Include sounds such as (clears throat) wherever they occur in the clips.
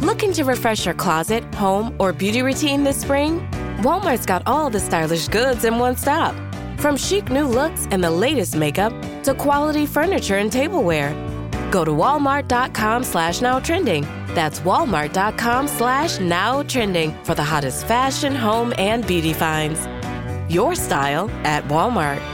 Looking to refresh your closet, home, or beauty routine this spring? Walmart's got all the stylish goods in one stop. From chic new looks and the latest makeup to quality furniture and tableware. Go to walmart.com slash now trending. That's walmart.com slash now trending for the hottest fashion, home, and beauty finds. Your style at Walmart.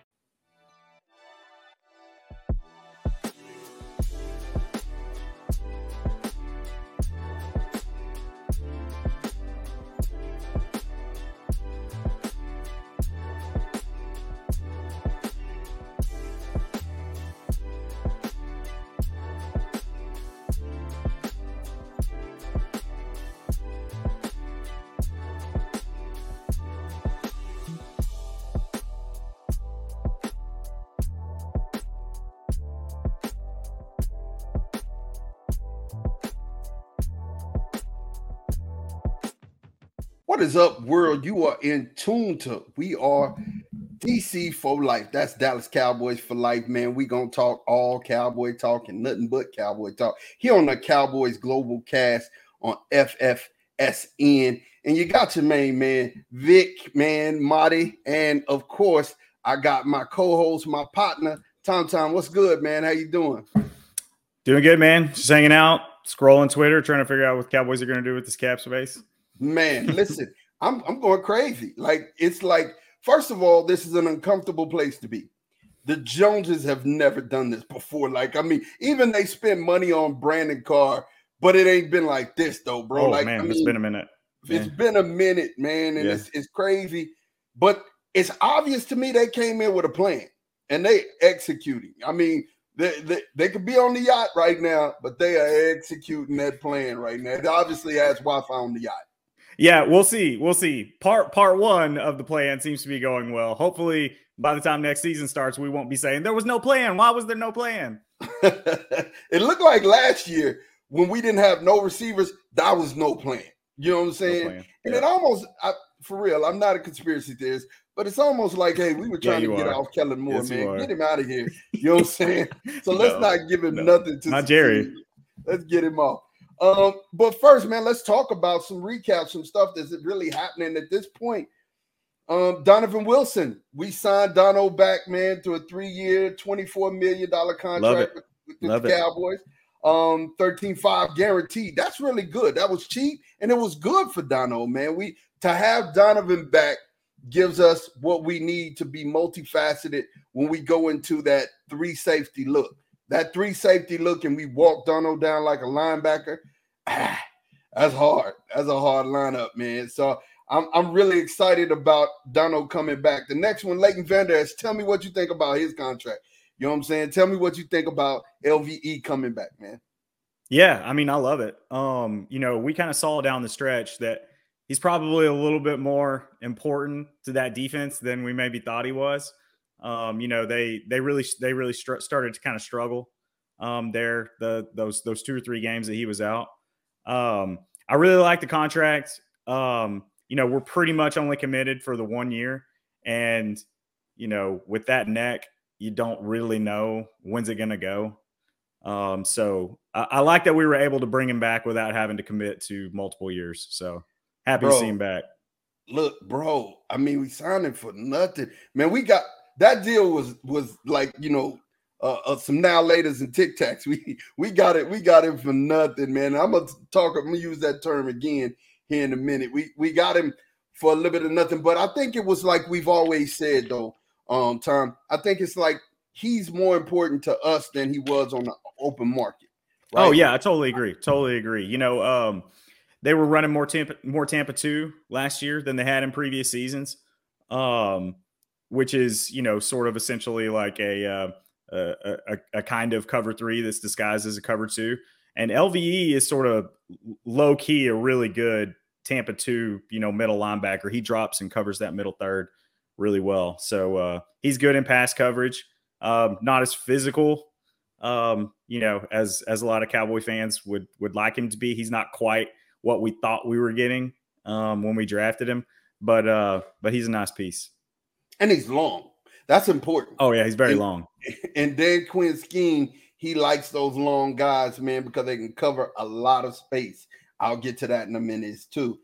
is up, world? You are in tune to we are DC for life. That's Dallas Cowboys for life, man. We gonna talk all cowboy talk and nothing but cowboy talk here on the Cowboys Global Cast on FFSN. And you got your main man, Vic, man, Marty, and of course, I got my co-host, my partner, Tom Tom. What's good, man? How you doing? Doing good, man. Just hanging out, scrolling Twitter, trying to figure out what Cowboys are to do with this cap space. Man, listen, I'm I'm going crazy. Like it's like first of all, this is an uncomfortable place to be. The Joneses have never done this before. Like I mean, even they spent money on Brandon Carr, but it ain't been like this though, bro. oh like man, I it's mean, been a minute. it's been a minute, man, and Yeah. it's it's crazy. But it's obvious to me they came in with a plan and they executing. I mean, they, they, they could be on the yacht right now, but they are executing that plan right now. They obviously has Wi-Fi on the yacht. Yeah, we'll see. We'll see. Part part one of the plan seems to be going well. Hopefully, by the time next season starts, we won't be saying there was no plan. Why was there no plan? (laughs) it looked like last year when we didn't have no receivers, that was no plan. You know what I'm saying? plan. And Yeah. it almost, I, for real, I'm not a conspiracy theorist, but it's almost like, hey, we were trying you to get are. off Kellen Moore, Yes, man. Get him out of here. You know what I'm saying? (laughs) So let's not give him no. nothing to Not Jerry. Let's get him off. Um, but first, man, let's talk about some recaps, some stuff that's really happening at this point. Um, Donovan Wilson, we signed Dono back, man, to a three-year, $24 million contract it. with, with the Love it. Cowboys. Um, 13-5 guaranteed. That's really good. That was cheap, and it was good for Dono, man. We to have Donovan back gives us what we need to be multifaceted when we go into that three safety look. that three safety look and we walk Donald down like a linebacker. (sighs) That's hard. That's a hard lineup, man. So I'm I'm really excited about Donald coming back. The next one, Leighton Vander. Tell me what you think about his contract. You know what I'm saying? Tell me what you think about LVE coming back, man. Yeah, I mean, I love it. Um, you know, we kind of saw down the stretch that he's probably a little bit more important to that defense than we maybe thought he was. Um, you know, they they really they really str- started to kind of struggle um, there the those those two or three games that he was out. Um, I really like the contract. Um, you know, we're pretty much only committed for the one year, and you know, with that neck, you don't really know when's it going to go. Um, so I, I, like that we were able to bring him back without having to commit to multiple years. So happy bro, to see him back. Look, bro, I mean, we signed him for nothing. Man, we got that deal was was like, you know, uh, uh, some now laters and tic tacs. (laughs) We we got it, we got him for nothing, man. I'm gonna talk, I'm gonna use that term again here in a minute. We we got him for a little bit of nothing, but I think it was like we've always said though, um, Tom. I think it's like he's more important to us than he was on the open market. Right? Oh yeah, I totally agree. Totally agree. You know, um, they were running more Tampa more Tampa two last year than they had in previous seasons, um, which is you know sort of essentially like a, uh, a, a kind of cover three that's disguised as a cover two. And LVE is sort of low key a really good Tampa two, you know, middle linebacker. He drops and covers that middle third really well. So uh, he's good in pass coverage. Um, not as physical, um, you know, as as a lot of Cowboy fans would would like him to be. He's not quite what we thought we were getting um, when we drafted him, but uh, but he's a nice piece. And he's long. That's important. Oh yeah, he's very and, long. (laughs) And Dan Quinn scheme, he likes those long guys, man, because they can cover a lot of space. I'll get to that in a minute too.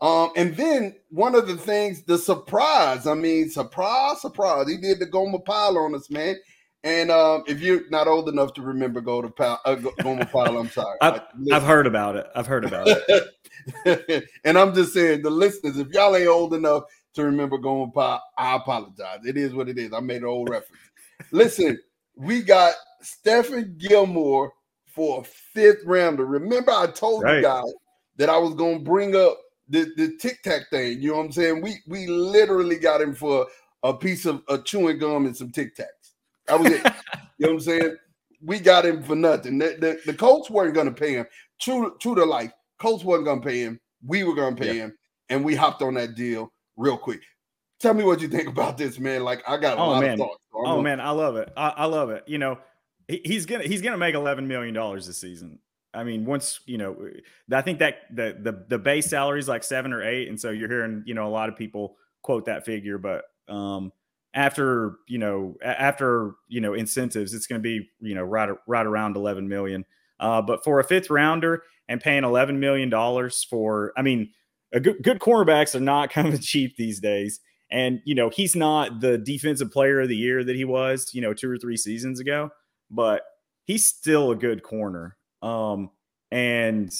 Um, and then one of the things, the surprise. I mean, surprise, surprise. He did the Gomer Pyle on us, man. And um, if you're not old enough to remember go to pile, uh, Gomer Pyle, I'm sorry. (laughs) I've, I've, heard about it. I've heard about it. (laughs) and I'm just saying, the listeners, if y'all ain't old enough to remember going pile, I apologize. It is what it is. I made an old reference. Listen, we got Stephon Gilmore for a fifth rounder. Remember, I told right. you guys that I was going to bring up the, the tic tac thing. You know what I'm saying? We we literally got him for a piece of a chewing gum and some tic tacs. That was it. (laughs) you know what I'm saying? We got him for nothing. The, the, the Colts weren't going to pay him. True, true to life. Colts wasn't going to pay him. We were going to pay yeah. him, and we hopped on that deal real quick. Tell me what you think about this, man. Like I got a oh, lot man. of thoughts. So oh gonna... man, I love it. I, I love it. You know, he, he's gonna he's gonna make eleven million dollars this season. I mean, once you know, I think that the the the base salary is like seven or eight, and so you're hearing you know a lot of people quote that figure, but um, after you know after you know incentives, it's going to be you know right right around eleven million. Uh, but for a fifth rounder and paying eleven million dollars for, I mean, a good good cornerbacks are not (laughs) kind of cheap these days. And you know, he's not the defensive player of the year that he was, you know, two or three seasons ago, but he's still a good corner. Um, and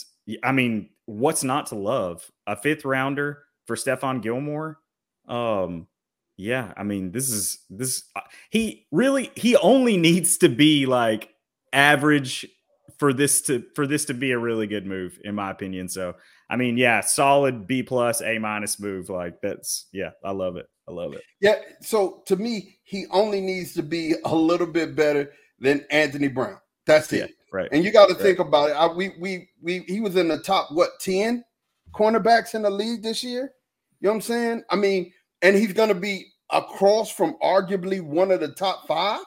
I mean, what's not to love? A fifth rounder for Stephon Gilmore. Um, yeah, I mean, this is this uh, he really he only needs to be like average for this to for this to be a really good move, in my opinion. So I mean, yeah, solid B plus, A minus move. Like that's yeah, I love it. I love it. Yeah. So to me, he only needs to be a little bit better than Anthony Brown. That's it. Yeah. Right. And you got to right. think about it. I, we we we he was in the top what ten cornerbacks in the league this year. You know what I'm saying? I mean, and he's going to be across from arguably one of the top five,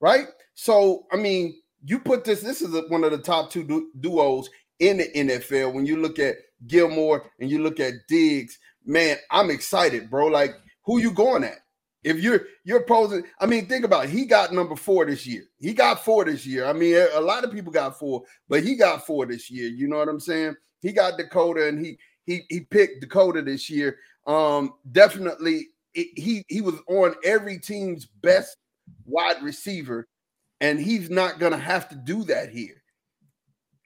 right? So I mean, you put this. This is one of the top two du- duos in the NFL. When you look at Gilmore and you look at Diggs, man, I'm excited, bro. Like, who you going at? If you're you're posing, I mean, think about it. He got number four this year. He got four this year. I mean, a lot of people got four, but he got four this year. You know what I'm saying? He got Dakota, and he he he picked Dakota this year. Um, definitely, it, he he was on every team's best wide receiver, and he's not gonna have to do that here.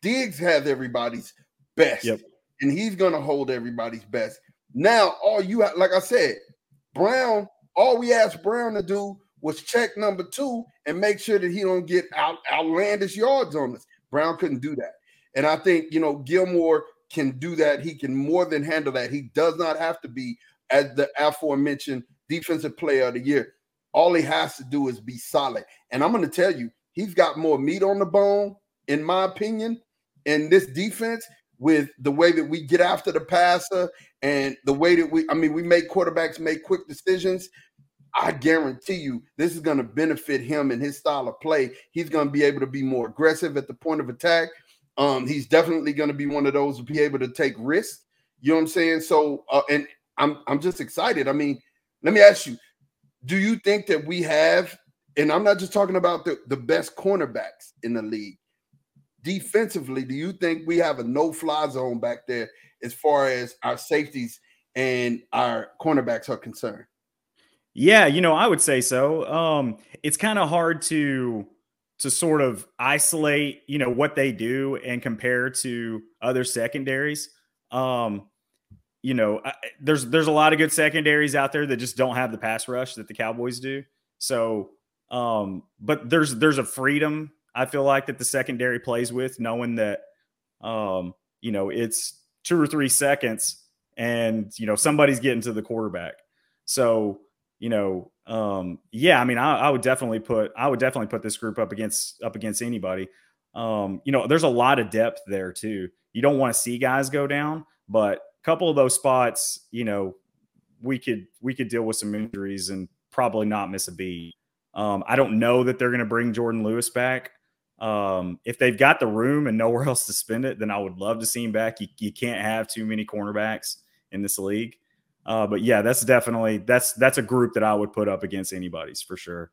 Diggs has everybody's best, yep. And he's gonna hold everybody's best. Now, all you like I said, Brown all we asked Brown to do was check number two and make sure that he don't get out outlandish yards on us. Brown couldn't do that. And I think, you know, Gilmore can do that. He can more than handle that. He does not have to be as the aforementioned defensive player of the year. All he has to do is be solid. And I'm going to tell you, he's got more meat on the bone, in my opinion, in this defense with the way that we get after the passer and the way that we, I mean, we make quarterbacks make quick decisions. I guarantee you this is going to benefit him and his style of play. He's going to be able to be more aggressive at the point of attack. Um, he's definitely going to be one of those to be able to take risks. You know what I'm saying? So, uh, and I'm I'm just excited. I mean, let me ask you: Do you think that we have? And I'm not just talking about the, the best cornerbacks in the league. Defensively, do you think we have a no-fly zone back there as far as our safeties and our cornerbacks are concerned? Yeah, you know, I would say so. Um, it's kind of hard to to sort of isolate, you know, what they do and compare to other secondaries. Um, you know, I, there's there's a lot of good secondaries out there that just don't have the pass rush that the Cowboys do. So, um, but there's there's a freedom I feel like that the secondary plays with, knowing that, um, you know, it's two or three seconds, and you know somebody's getting to the quarterback. So, you know, um, yeah, I mean, I, I, would definitely put I would definitely put this group up against up against anybody. Um, you know, there's a lot of depth there too. You don't want to see guys go down, but a couple of those spots, you know, we could we could deal with some injuries and probably not miss a beat. Um, I don't know that they're going to bring Jourdan Lewis back. Um, if they've got the room and nowhere (laughs) else to spend it, then I would love to see him back. You, you can't have too many cornerbacks in this league. Uh, but yeah, that's definitely that's that's a group that I would put up against anybody's for sure.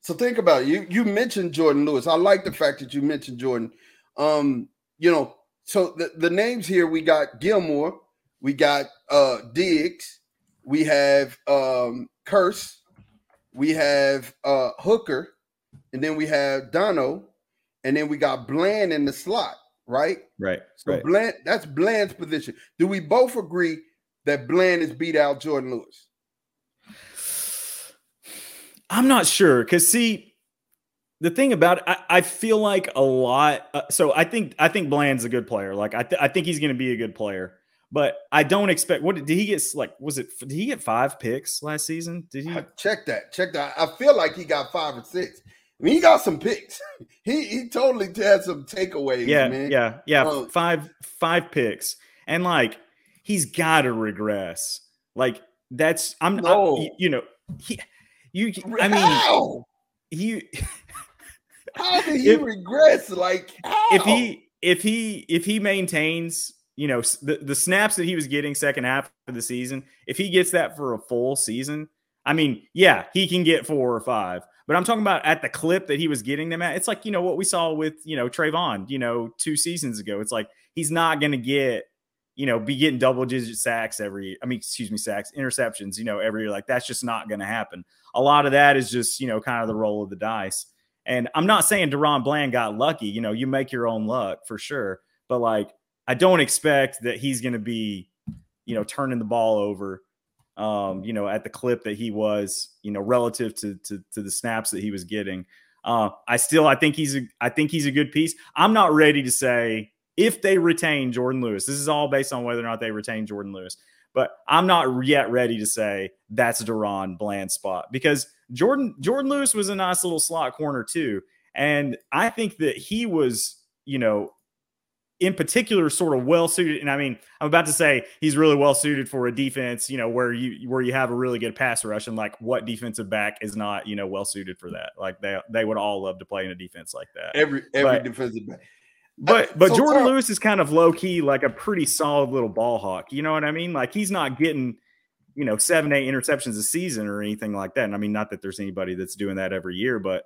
So think about it. You you mentioned Jourdan Lewis. I like the fact that you mentioned Jourdan. Um, you know, so the, the names here we got Gilmore, we got uh Diggs, we have um Kearse, we have uh Hooker, and then we have Dono, and then we got Bland in the slot, right? Right. So right. Bland, that's Bland's position. Do we both agree that Bland is beat out Jourdan Lewis? I'm not sure because see, the thing about it, I, I feel like a lot. Uh, so I think I think Bland's a good player. Like I, th- I think he's going to be a good player. But I don't expect. What did he get? Like, was it? Did he get five picks last season? Did he check that? Check that. I feel like he got five or six. I he got some picks. (laughs) he he totally had some takeaways. Yeah, man. yeah, yeah. Um, five five picks, and like he's got to regress. Like that's I'm, no. I'm you know he you I mean how? he (laughs) how did he if, regress? Like how? if he if he if he maintains you know the, the snaps that he was getting second half of the season, if he gets that for a full season, I mean, yeah, he can get four or five. But I'm talking about at the clip that he was getting them at. It's like, you know, what we saw with, you know, Trevon, you know, two seasons ago. It's like he's not going to get you know, be getting double digit sacks every, I mean, excuse me, sacks, interceptions, you know, every year. Like that's just not going to happen. A lot of that is just, you know, kind of the roll of the dice. And I'm not saying DaRon Bland got lucky. You know, you make your own luck for sure. But like, I don't expect that he's going to be, you know, turning the ball over, um, you know, at the clip that he was, you know, relative to to, to the snaps that he was getting. Uh, I still, I think he's, a, I think he's a good piece. I'm not ready to say if they retain Jourdan Lewis. This is all based on whether or not they retain Jourdan Lewis. But I'm not yet ready to say that's DaRon Bland's spot because Jourdan Jourdan Lewis was a nice little slot corner too. And I think that he was, you know, in particular sort of well suited and i mean i'm about to say he's really well suited for a defense you know where you where you have a really good pass rush and like what defensive back is not you know well suited for that like they they would all love to play in a defense like that every every but, defensive back but but so Jourdan Lewis is kind of low key, like a pretty solid little ball hawk. You know what I mean? Like he's not getting, you know, seven, eight interceptions a season or anything like that. And I mean, not that there's anybody that's doing that every year, but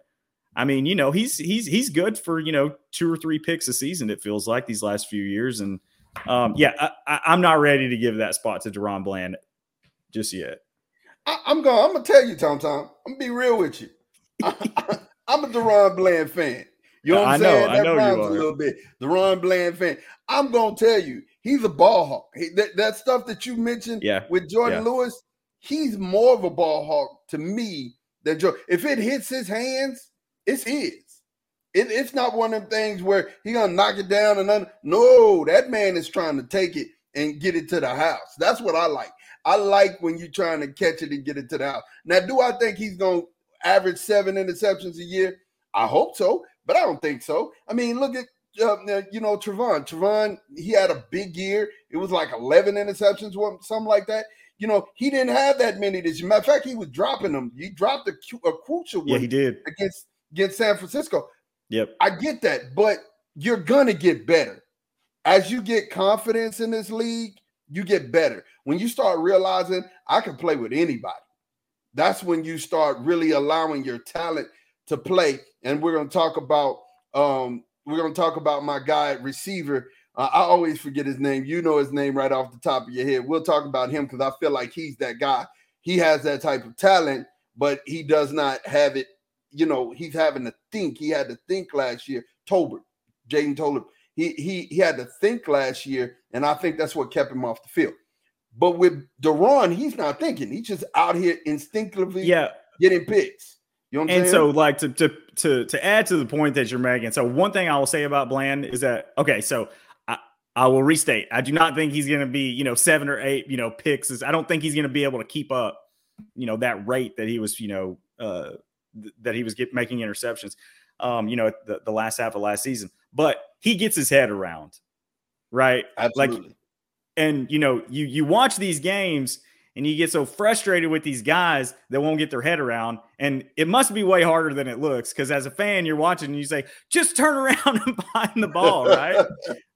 I mean, you know, he's he's he's good for you know two or three picks a season. It feels like these last few years, and um, yeah, I, am not ready to give that spot to DaRon Bland just yet. I, am going. I'm gonna tell you, Tom. Tom, I'm gonna be real with you. (laughs) I, am a DaRon Bland fan. You know what I'm saying? Know, that I know rhymes a little bit. DaRon Bland fan. I'm gonna tell you, he's a ball hawk. He, that, that stuff that you mentioned yeah. with Jourdan yeah. Lewis, he's more of a ball hawk to me than Joe. If it hits his hands, it's his. It, it's not one of them things where he gonna knock it down and then no, that man is trying to take it and get it to the house. That's what I like. I like when you're trying to catch it and get it to the house. Now, do I think he's gonna average seven interceptions a year? I hope so, but I don't think so. I mean, look at uh, you know Trevon. Trevon, he had a big year. It was like 11 interceptions, something like that. You know, he didn't have that many this year. Matter of fact, he was dropping them. He dropped a, a crucial one. Yeah, he did against against San Francisco. Yep, I get that, but you're gonna get better as you get confidence in this league. You get better when you start realizing I can play with anybody. That's when you start really allowing your talent to play. And we're going to talk about um, we're going to talk about my guy receiver. Uh, I always forget his name. You know his name right off the top of your head. We'll talk about him because I feel like he's that guy. He has that type of talent, but he does not have it. You know, he's having to think. He had to think last year. Tolbert, Jalen Tolbert. He he he had to think last year, and I think that's what kept him off the field. But with DaRon, he's not thinking. He's just out here instinctively yeah. getting picks. You know what I'm and saying? so, like to to to to add to the point that you're making. So one thing I will say about Bland is that okay, so I, I will restate. I do not think he's going to be you know seven or eight you know picks. I don't think he's going to be able to keep up you know that rate that he was you know uh, th- that he was get, making interceptions. Um, you know the the last half of last season, but he gets his head around, right? Absolutely. Like, and you know you you watch these games and you get so frustrated with these guys that won't get their head around. And it must be way harder than it looks because as a fan, you're watching and you say, just turn around (laughs) and find the ball, right?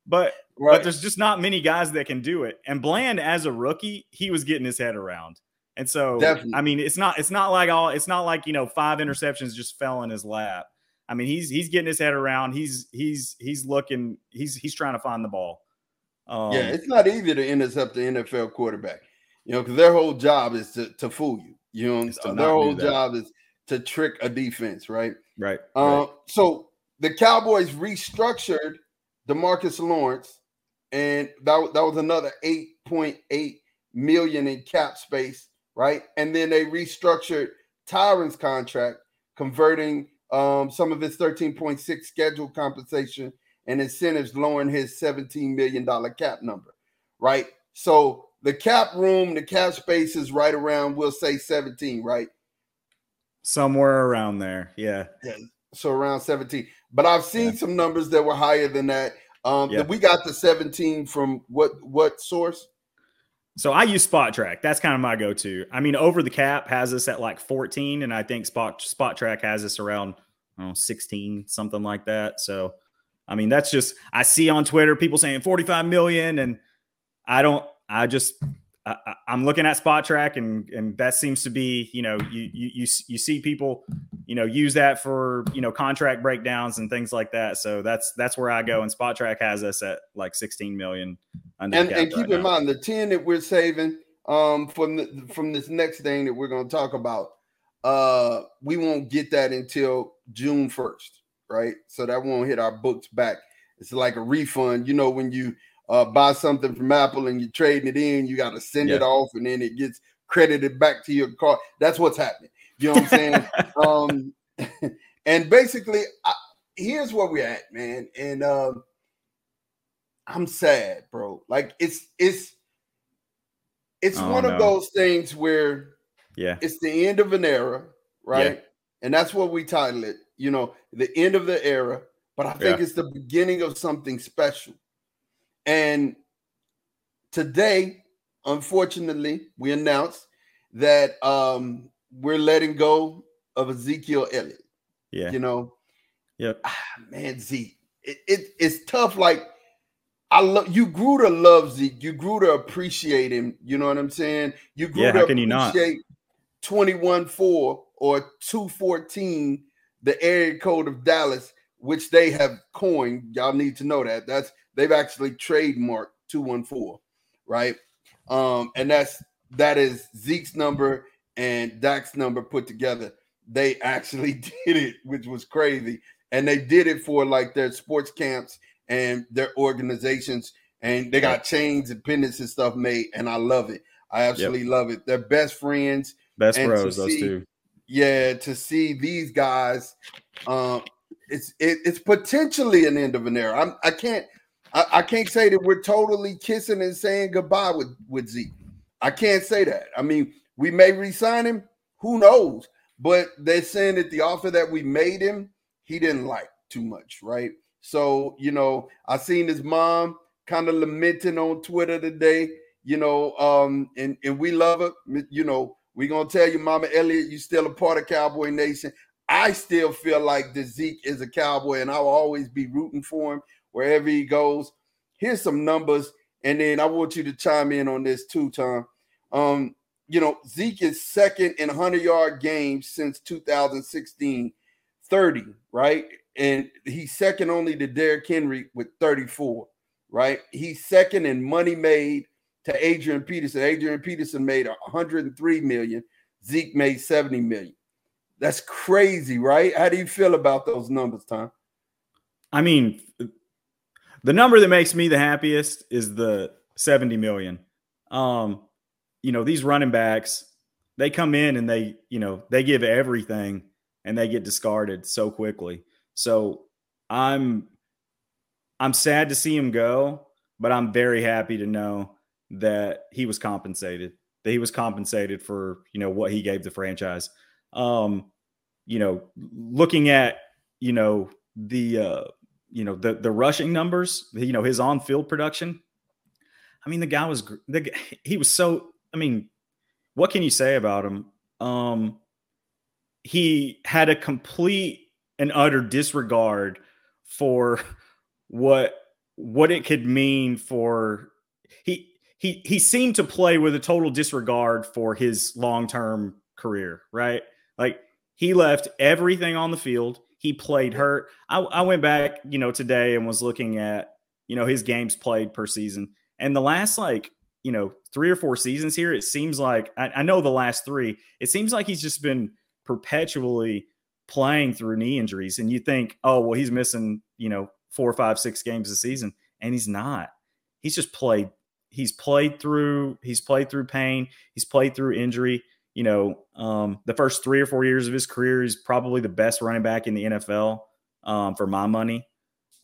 but right. but there's just not many guys that can do it. And Bland, as a rookie, he was getting his head around. And so Definitely. I mean, it's not it's not like all it's not like you know five interceptions just fell in his lap. I mean, he's he's getting his head around. He's he's he's looking. He's he's trying to find the ball. Um, yeah, it's not easy to intercept the NFL quarterback. You know, because their whole job is to, to fool you. You know, so their whole job is to trick a defense, right? Right. Uh, right. So the Cowboys restructured Demarcus Lawrence, and that, that was another 8.8 million in cap space, right? And then they restructured Tyron's contract, converting um, some of his 13.6 scheduled compensation and incentives, lowering his $17 million cap number, right? So the cap room, the cap space is right around, we'll say 17, right? Somewhere around there. Yeah. yeah. So around 17. But I've seen yeah. some numbers that were higher than that. Um, yeah. we got the 17 from what what source? So I use Spotrac. That's kind of my go-to. I mean, over the cap has us at like 14, and I think Spot Spotrac has us around know, 16, something like that. So I mean, that's just I see on Twitter people saying 45 million, and I don't I just I, am looking at Spotrac, and and that seems to be you know you you you you see people you know use that for you know contract breakdowns and things like that. So that's that's where I go, and Spotrac has us at like 16 million. and and keep right in now. mind the 10 that we're saving um from the, from this next thing that we're going to talk about. Uh, we won't get that until June 1st, right? So that won't hit our books back. It's like a refund. You know when you uh, buy something from Apple and you're trading it in, you got to send yeah. it off and then it gets credited back to your card. That's what's happening. You know what I'm saying? (laughs) um, (laughs) and basically, I, here's where we're at, man. And um, I'm sad, bro. Like it's it's it's oh, one no. of those things where yeah, it's the end of an era, right? Yeah. And that's what we title it. You know, the end of the era. But I think yeah. it's the beginning of something special. And today, unfortunately, we announced that um, we're letting go of Ezekiel Elliott. Yeah. You know, yep. Ah, man, Zeke, it, it, it's tough. Like, I love you grew to love Zeke. You grew to appreciate him. You know what I'm saying? You grew yeah, to appreciate 21 4 or 214, the area code of Dallas, which they have coined. Y'all need to know that. That's they've actually trademarked 214, right? Um, and that's that is Zeke's number and Dak's number put together. They actually (laughs) did it, which was crazy. And they did it for like their sports camps and their organizations. And they got chains and pendants and stuff made. And I love it. I absolutely yep. love it. They're best friends. Best bros, those two. yeah, to see these guys, um, it's it, it's potentially an end of an era. I'm, I can't I, can't say that we're totally kissing and saying goodbye with with Zeke. I can't say that. I mean, we may resign him. Who knows? But they're saying that the offer that we made him, he didn't like too much, right? So, you know, I seen his mom kind of lamenting on Twitter today, you know, um, and, and we love her. You know, we're gonna tell you, Mama Elliott, you still a part of Cowboy Nation. I still feel like the Zeke is a cowboy, and I'll always be rooting for him wherever he goes. Here's some numbers, and then I want you to chime in on this too, Tom. Um, you know, Zeke is second in 100 yard games since 2016, 30, right? And he's second only to Derrick Henry with 34, right? He's second in money made to Adrian Peterson. Adrian Peterson made 103 million. Zeke made 70 million. That's crazy, right? How do you feel about those numbers, Tom? I mean, the number that makes me the happiest is the 70 million. Um, you know, these running backs, they come in and they, you know, they give everything and they get discarded so quickly. So I'm I'm sad to see him go, but I'm very happy to know that he was compensated. That he was compensated for, you know, what he gave the franchise. Um, you know, looking at, you know, the uh, you know, the the rushing numbers, you know, his on-field production. I mean, the guy was the (laughs) he was so I mean, what can you say about him? Um, he had a complete and utter disregard for (laughs) what what it could mean for he he he seemed to play with a total disregard for his long-term career, right? Like he left everything on the field. He played hurt. I, I went back, you know, today and was looking at, you know, his games played per season. And the last like you know, three or four seasons here, it seems like I, I, know the last three, it seems like he's just been perpetually playing through knee injuries. And you think, oh, well, he's missing, you know, four, five, six games a season. And he's not. He's just played, he's played through, he's played through pain, he's played through injury. You know, um, the first three or four years of his career, he's probably the best running back in the NFL um, for my money.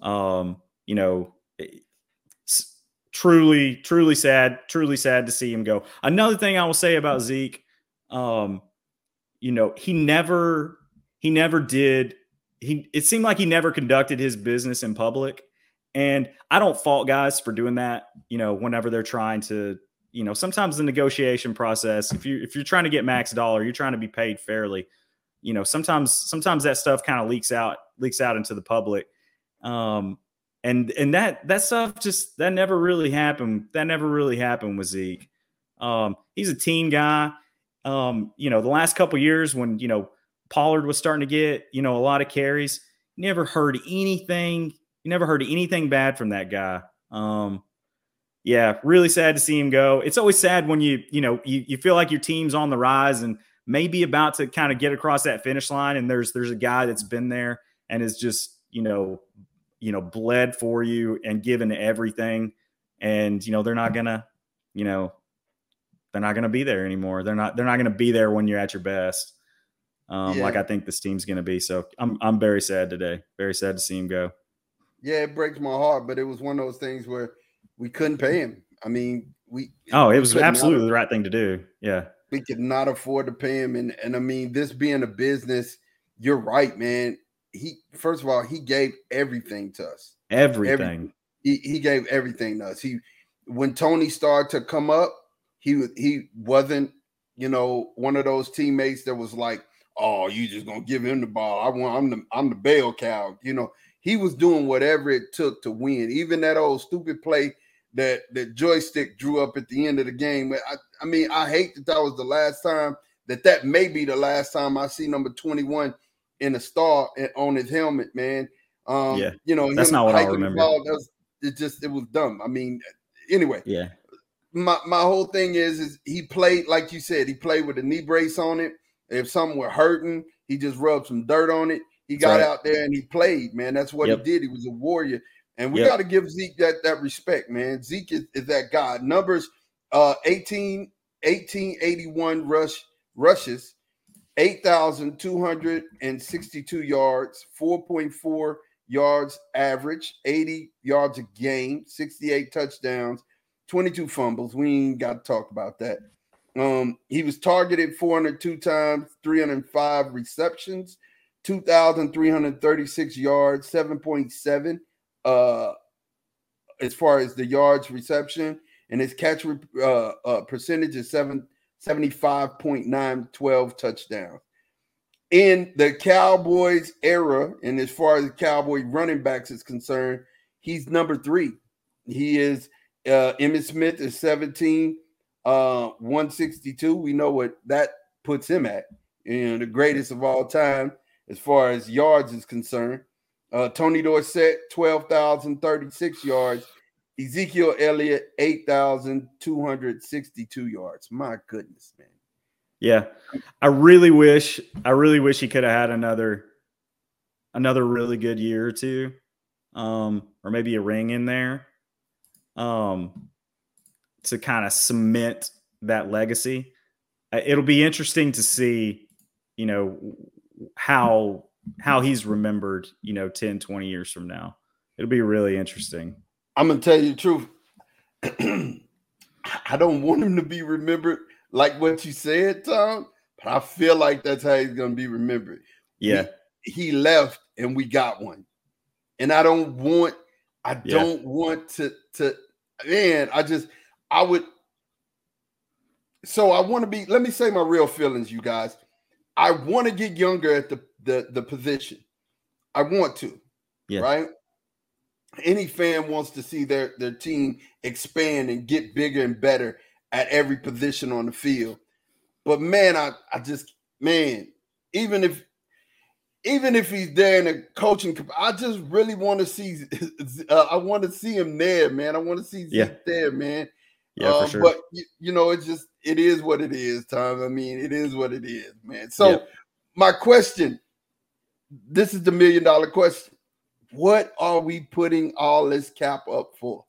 Um, you know, truly, truly sad, truly sad to see him go. Another thing I will say about Zeke, um, you know, he never, he never did. He it seemed like he never conducted his business in public, and I don't fault guys for doing that. You know, whenever they're trying to, you know, sometimes the negotiation process, if you if you're trying to get max dollar, you're trying to be paid fairly. You know, sometimes sometimes that stuff kind of leaks out leaks out into the public. Um, and and that that stuff just that never really happened. That never really happened with Zeke. Um, he's a team guy. Um, you know, the last couple years when you know Pollard was starting to get you know a lot of carries, never heard anything. You never heard anything bad from that guy. Um, yeah, really sad to see him go. It's always sad when you you know you, you feel like your team's on the rise and maybe about to kind of get across that finish line, and there's there's a guy that's been there and is just you know you know, bled for you and given everything. And, you know, they're not going to, you know, they're not to be there anymore. They're not, they're not going to be there when you're at your best. Um, yeah. like I think this team's going to be. So I'm, I'm very sad today. Very sad to see him go. Yeah, it breaks my heart, but it was one of those things where we couldn't pay him. I mean, we. Oh, it was absolutely not, the right thing to do. Yeah. We could not afford to pay him. And, and I mean, this being a business, you're right, man he first of all he gave everything to us. Everything. he he gave everything to us. He when Tony started to come up, he he wasn't you know one of those teammates that was like, oh, you just gonna give him the ball. I want I'm the I'm the bail cow. You know he was doing whatever it took to win. Even that old stupid play that that joystick drew up at the end of the game. I, I mean, I hate that that was the last time that that may be the last time I see number 21 in a star on his helmet, man. Um, yeah, you know, that's not what I remember. Ball, was, it just it was dumb. I mean, anyway, yeah. My my whole thing is is he played like you said, he played with a knee brace on it. If something were hurting, he just rubbed some dirt on it. He got right. out there and he played, man. That's what yep. he did. He was a warrior. And we yep. got to give Zeke that, that respect, man. Zeke is, is that guy. Numbers uh 18, 1881 rush rushes 8,262 yards, 4.4 yards average, 80 yards a game, 68 touchdowns, 22 fumbles. We ain't got to talk about that. Um, he was targeted 402 times, 305 receptions, 2,336 yards, 7.7 uh, as far as the yards reception, and his catch uh, uh, percentage is seven, 75.9, 12 touchdowns. In the Cowboys era, and as far as Cowboy running backs is concerned, he's number three. He is uh Emmitt Smith is 17, uh 162. We know what that puts him at. You know, the greatest of all time as far as yards is concerned. Uh, Tony Dorsett, 12,036 yards. Ezekiel Elliott, 8,262 yards. My goodness, man. Yeah. I really wish, I really wish he could have had another, another really good year or two. Um, or maybe a ring in there. Um, to kind of cement that legacy. It'll be interesting to see, you know, how how he's remembered, you know, 10, 20 years from now. It'll be really interesting. I'm gonna tell you the truth. (clears throat) I don't want him to be remembered like what you said, Tom, but I feel like that's how he's gonna be remembered. Yeah. he left and we got one. And I don't want, I Yeah. don't want to to man, I just I would so I want to be, let me say my real feelings, you guys. I want to get younger at the the the position. I want to, Yeah. right? Any fan wants to see their their team expand and get bigger and better at every position on the field. But man, I I just man, even if even if he's there in a coaching, I just really want to see. (laughs) Uh, I want to see him there, man. I want to see Zeke Yeah. there, man. Yeah, for Um, sure. But you, you know, it's just it is what it is, Tom. I mean, it is what it is, man. So Yeah. my question, this is the million dollar question. What are we putting all this cap up for?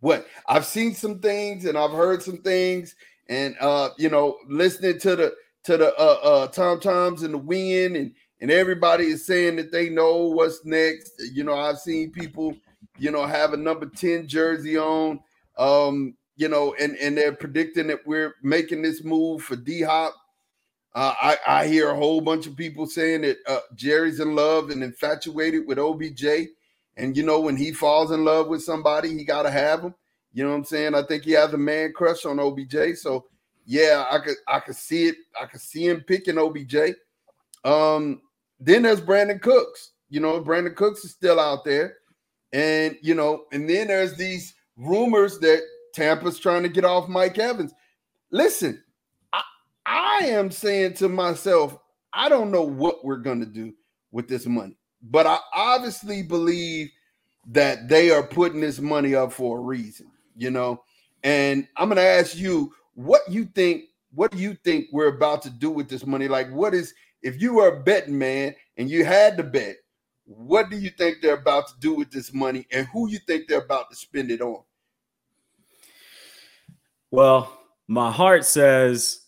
What I've seen some things and I've heard some things, and uh, you know, listening to the to the uh uh Tom Toms and the wind and and everybody is saying that they know what's next. You know, I've seen people, you know, have a number 10 jersey on. Um, you know, and and they're predicting that we're making this move for D Hop. Uh, I I hear a whole bunch of people saying that uh, Jerry's in love and infatuated with OBJ, and you know when he falls in love with somebody, he got to have him. You know what I'm saying? I think he has a man crush on OBJ. So yeah, I could I could see it. I could see him picking OBJ. Um, then there's Brandin Cooks. You know, Brandin Cooks is still out there, and you know, and then there's these rumors that Tampa's trying to get off Mike Evans. Listen, I, am saying to myself, I don't know what we're going to do with this money, but I obviously believe that they are putting this money up for a reason, you know. And I'm going to ask you what you think. What do you think we're about to do with this money? Like, what is if you were a betting man and you had to bet? What do you think they're about to do with this money, and who you think they're about to spend it on? Well, my heart says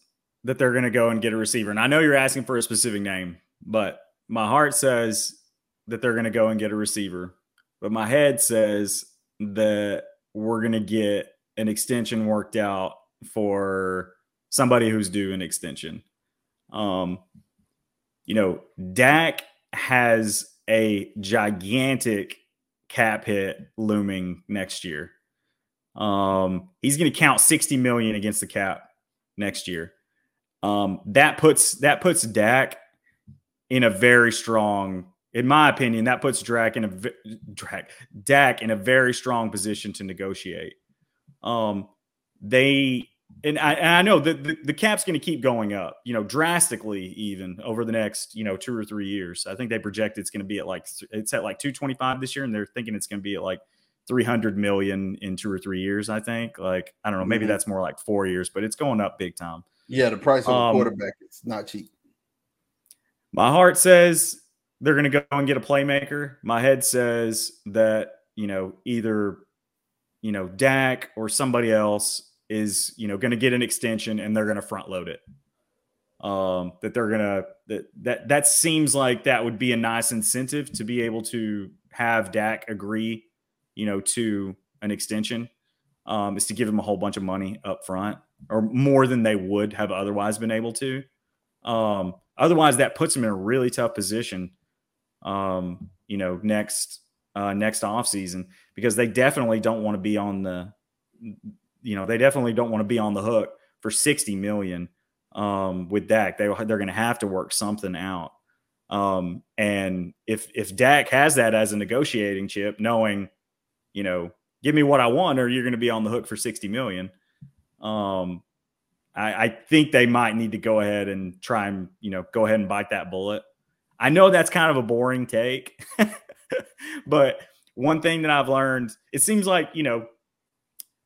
that they're going to go and get a receiver. And I know you're asking for a specific name, but my heart says that they're going to go and get a receiver. But my head says that we're going to get an extension worked out for somebody who's due an extension. Um, you know, Dak has a gigantic cap hit looming next year. Um, he's going to count 60 million against the cap next year. Um, that puts that puts Dak in a very strong, in my opinion, that puts Dak in a Dak, Dak in a very strong position to negotiate. Um, they and I, and I know that the, the cap's going to keep going up, you know, drastically even over the next, you know, two or three years. I think they project it's going to be at like it's at like 225 this year, and they're thinking it's going to be at like 300 million in two or three years. I think, like, I don't know, maybe Mhm. that's more like four years, but it's going up big time. Yeah, the price of a Um, quarterback is not cheap. My heart says they're going to go and get a playmaker. My head says that, you know, either, you know, Dak or somebody else is, you know, going to get an extension and they're going to front load it. Um, that they're gonna that that that seems like that would be a nice incentive to be able to have Dak agree, you know, to an extension. Um, is to give him a whole bunch of money up front or more than they would have otherwise been able to. Um, otherwise, that puts them in a really tough position. Um, you know, next uh, next off season because they definitely don't want to be on the, you know, they definitely don't want to be on the hook for sixty million um, with Dak. They they're going to have to work something out. Um, and if if Dak has that as a negotiating chip, knowing, you know, give me what I want, or you're going to be on the hook for sixty million. Um, I, I think they might need to go ahead and try and you know go ahead and bite that bullet. I know that's kind of a boring take, (laughs) but one thing that I've learned, it seems like you know,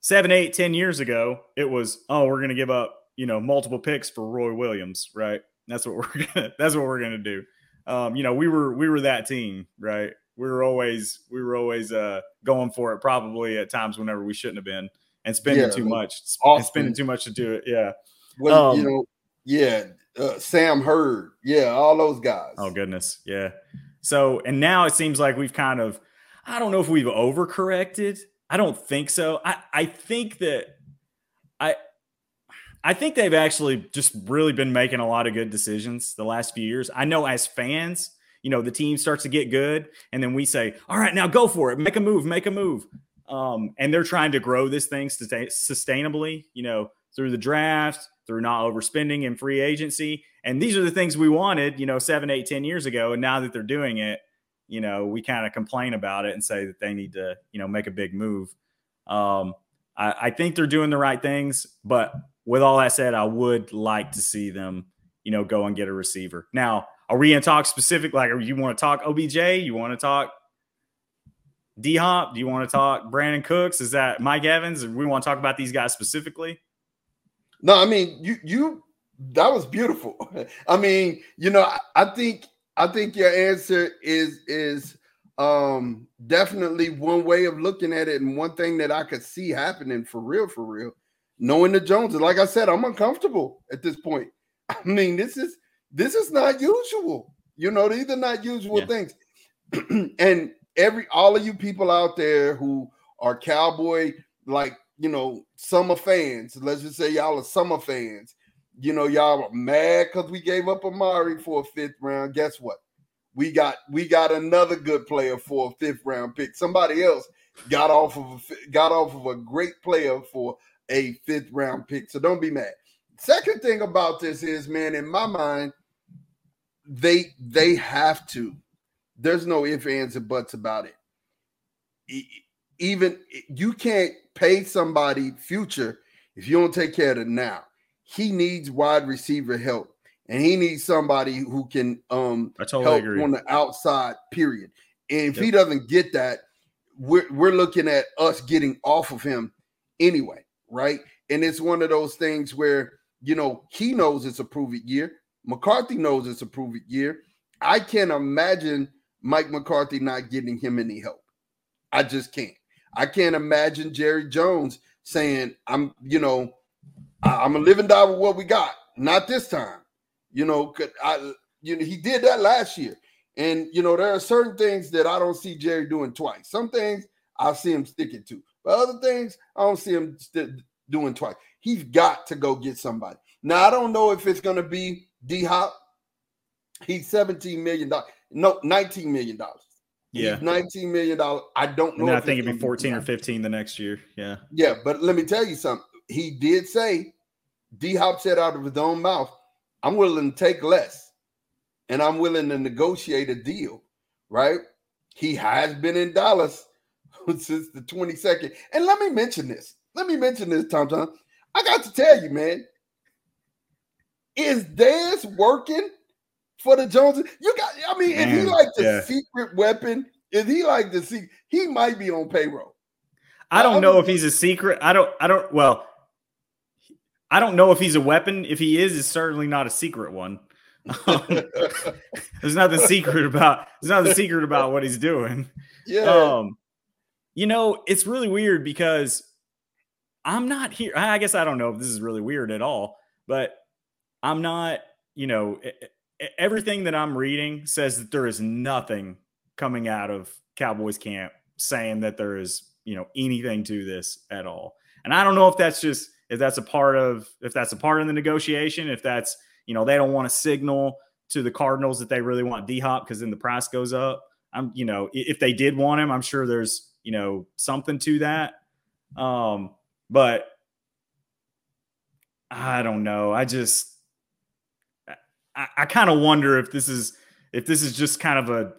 seven, eight, ten years ago, it was oh we're to give up you know multiple picks for Roy Williams, right? That's what (laughs) we're gonna that's what we're gonna do. Um, you know, we were we were that team, right? We were always we were always uh, going for it, probably at times whenever we shouldn't have been, and spending yeah, too much, and spending too much to do it. Yeah. Well, um, you know, yeah, uh, Sam Hurd, yeah, all those guys. Oh goodness, yeah. So, and now it seems like we've kind of, I don't know if we've overcorrected. I don't think so. I I think that I I think they've actually just really been making a lot of good decisions the last few years. I know as fans, you know, the team starts to get good, and then we say, "All right, now go for it, make a move, make a move." Um, and they're trying to grow this thing sustainably, you know, through the draft, through not overspending in free agency. And these are the things we wanted, you know, seven, eight, ten years ago. And now that they're doing it, you know, we kind of complain about it and say that they need to, you know, make a big move. Um, I, I think they're doing the right things, but with all that said, I would like to see them, you know, go and get a receiver. Now, are we going to talk specific? Like, you want to talk OBJ? You want to talk D Hop? Do you want to talk Brandin Cooks? Is that Mike Evans? we want to talk about these guys specifically? No, I mean you you that was beautiful. (laughs) I mean, you know, I, I think I think your answer is is um definitely one way of looking at it and one thing that I could see happening for real for real. Knowing the Joneses, like I said, I'm uncomfortable at this point. (laughs) I mean, this is this is not usual. You know, these are not usual yeah. things. (clears throat) and every all of you people out there who are cowboy like you know summer fans let's just say y'all are summer fans you know y'all are mad because we gave up amari for a fifth round. Guess what? We got we got another good player for a fifth round pick. Somebody else got off of a, got off of a great player for a fifth round pick. So don't be mad. Second thing about this is man in my mind they they have to there's no ifs, ands, and buts about it. Even you can't pay somebody future if you don't take care of them now. He needs wide receiver help, and he needs somebody who can um totally help agree. on the outside. Period. And if yep. he doesn't get that, we're we're looking at us getting off of him anyway, right? And it's one of those things where you know he knows it's a prove it year. McCarthy knows it's a prove it year. I can't imagine Mike McCarthy not getting him any help. I just can't. I can't imagine Jerry Jones saying, I'm, you know, I, am a and die with what we got. Not this time. You know, I you know, he did that last year. And you know, there are certain things that I don't see Jerry doing twice. Some things I see him sticking to, but other things I don't see him st- doing twice. He's got to go get somebody. Now I don't know if it's to be D Hop. He's 17 million dollars. No, 19 million dollars. Yeah, He's 19 million dollars. I don't know. I think it'd be 14 or 15 the next year. Yeah. Yeah, but let me tell you something. He did say, D Hop said out of his own mouth, I'm willing to take less and I'm willing to negotiate a deal, right? He has been in Dallas (laughs) since the 22nd. And let me mention this. Let me mention this, Tom Tom. I got to tell you, man, is this working for the Joneses. You got, I mean, Man, if he like the yeah. secret weapon, if he like the secret, he might be on payroll. I don't know if he's a secret. I don't, I don't, well, I don't know if he's a weapon. If he is, it's certainly not a secret one. Um, (laughs) there's nothing secret about, there's nothing secret about what he's doing. Yeah. Um, you know, it's really weird because I'm not here. I guess I don't know if this is really weird at all, but I'm not you know, everything that I'm reading says that there is nothing coming out of Cowboys camp saying that there is, you know, anything to this at all. And I don't know if that's just if that's a part of if that's a part of the negotiation, if that's, you know, they don't want to signal to the Cardinals that they really want D Hop because then the price goes up. I'm, you know, if they did want him, I'm sure there's, you know, something to that. Um, but I don't know. I just I, I kind of wonder if this is if this is just kind of a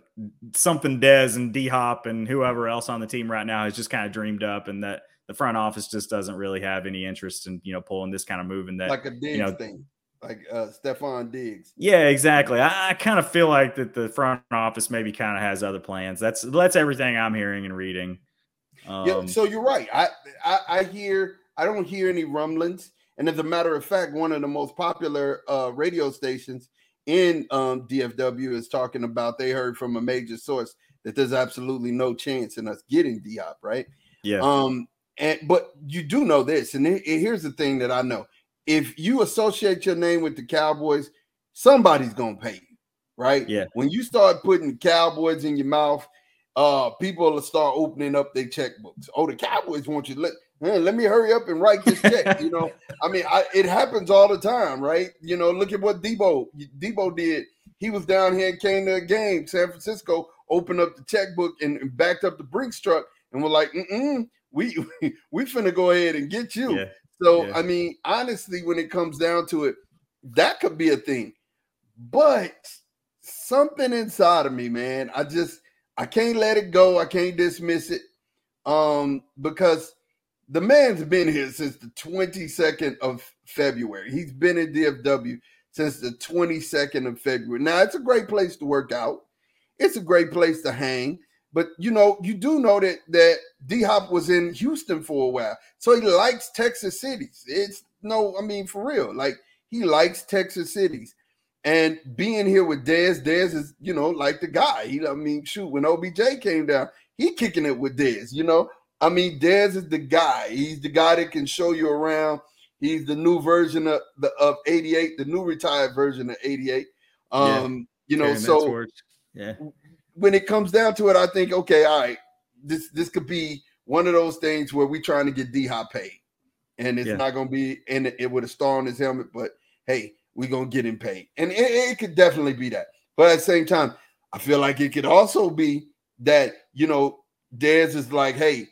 something Dez and D Hop and whoever else on the team right now has just kind of dreamed up, and that the front office just doesn't really have any interest in you know pulling this kind of move. And that like a Diggs you know, thing, like uh, Stefon Diggs. Yeah, exactly. I, I kind of feel like that the front office maybe kind of has other plans. That's that's everything I'm hearing and reading. Um, yeah, so you're right. I, I I hear I don't hear any rumblings. And as a matter of fact, one of the most popular uh, radio stations in um, DFW is talking about they heard from a major source that there's absolutely no chance in us getting D Hop, right? Yeah. Um, and but you do know this, and here's the thing that I know: if you associate your name with the Cowboys, somebody's gonna pay you, right? Yeah. When you start putting Cowboys in your mouth, uh, people will start opening up their checkbooks. Oh, the Cowboys want you. To let man, let me hurry up and write this check. you know, (laughs) I mean, I, it happens all the time, right? You know, look at what Debo Debo did. He was down here and came to a game, San Francisco, opened up the checkbook and, and backed up the Brinks truck, and we're like, mm we (laughs) we finna go ahead and get you. Yeah. So Yeah. I mean, honestly, when it comes down to it, that could be a thing. But something inside of me, man, I just I can't let it go. I can't dismiss it. Um, because the man's been here since the 22nd of February. He's been in DFW since the 22nd of February. Now, it's a great place to work out. It's a great place to hang. But you know, you do know that that D Hop was in Houston for a while, so he likes Texas cities. It's no, I mean for real, like he likes Texas cities, and being here with Dez, Dez is you know like the guy. He, I mean, shoot, when OBJ came down, he kicking it with Dez. You know, I mean, Dez is the guy. He's the guy that can show you around. He's the new version of the of '88, the new retired version of '88. Um, you know, so yeah, when it comes down to it, I think, okay, all right, this this could be one of those things where we're trying to get D Hop paid. And it's Yeah. not gonna be in it with a star on his helmet, but hey, we're gonna get him paid. And it, it could definitely be that. But at the same time, I feel like it could also be that, you know, Dez is like, hey,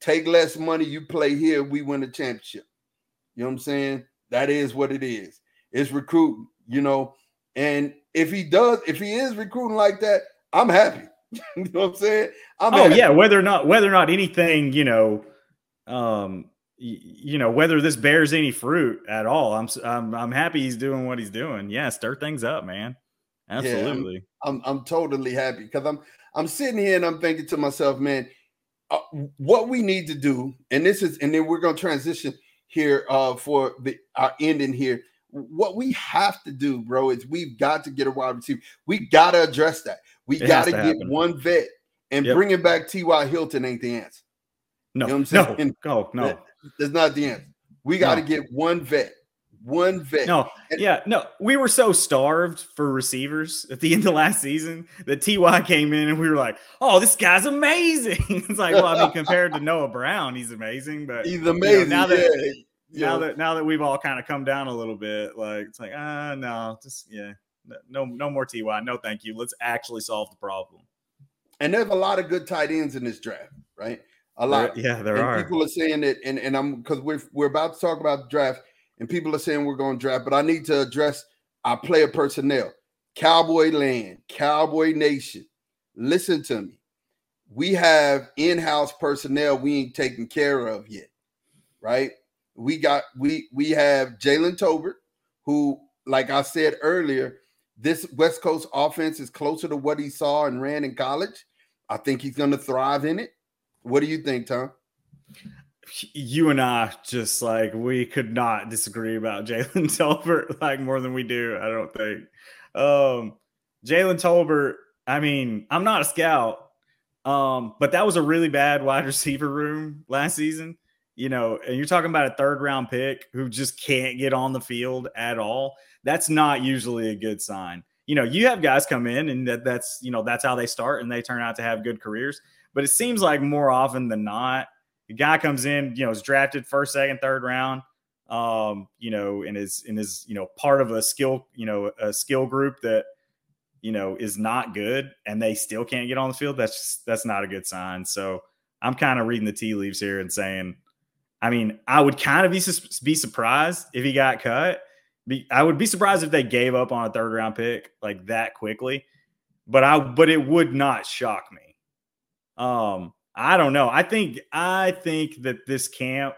take less money, you play here, we win the championship. You know what I'm saying? That is what it is. It's recruiting, you know. And if he does, if he is recruiting like that, I'm happy. (laughs) you know what I'm saying? I'm oh happy. yeah, whether or not whether or not anything, you know, um, y- you know, whether this bears any fruit at all, I'm I'm I'm happy he's doing what he's doing. Yeah, stir things up, man. Yeah, I'm- Absolutely. I'm I'm totally happy because I'm I'm sitting here and I'm thinking to myself, man, uh, what we need to do, and this is, and then we're gonna transition here uh for the our ending here. What we have to do, bro, is we've got to get a wide receiver. We gotta address that. We gotta get happen. one vet and Yep. bringing back T.Y. Hilton ain't the answer. no, you know no, go, no, That- That's not the answer. We got to No. get one vet, one vet. no, And- yeah, no. We were so starved for receivers at the end of last season that Ty came in and we were like, "Oh, this guy's amazing." (laughs) it's like, well, I mean, compared to Noah Brown, he's amazing, but He's you know, amazing. now that yeah. now that now that we've all kind of come down a little bit, like it's like ah no, just yeah, no no more Ty, no thank you. Let's actually solve the problem. and there's a lot of good tight ends in this draft, right? A lot. There- yeah, there and are. people are saying that, and, and I'm because we're we're about to talk about the draft, and people are saying we're going to draft, but I need to address our player personnel, Cowboy Land, Cowboy Nation. Listen to me. We have in-house personnel we ain't taken care of yet, right? We got we we have Jalen Tolbert, who, like I said earlier, this West Coast offense is closer to what he saw and ran in college. I think he's going to thrive in it. What do you think, Tom? You and I just like we could not disagree about (laughs) Jalen Tolbert like more than we do. I don't think. Um, Jalen Tolbert. I mean, I'm not a scout, um, but that was a really bad wide (laughs) receiver room last season. you know, and you're talking about a third round pick who just can't get on the field at all. That's not usually a good sign. You know, you have guys come in and that, that's, you know, that's how they start and they turn out to have good careers. But it seems like more often than not, the guy comes in, you know, is drafted first, second, third round, um, you know, and is and is, you know, part of a skill, you know, a skill group that, you know, is not good and they still can't get on the field. That's just, that's not a good sign. So I'm kind of reading the tea leaves here and saying, I mean, I would kind of be be surprised if he got cut. Be, I would be surprised if they gave up on a third round pick like that quickly. But I but it would not shock me. Um, I don't know. I think I think that this camp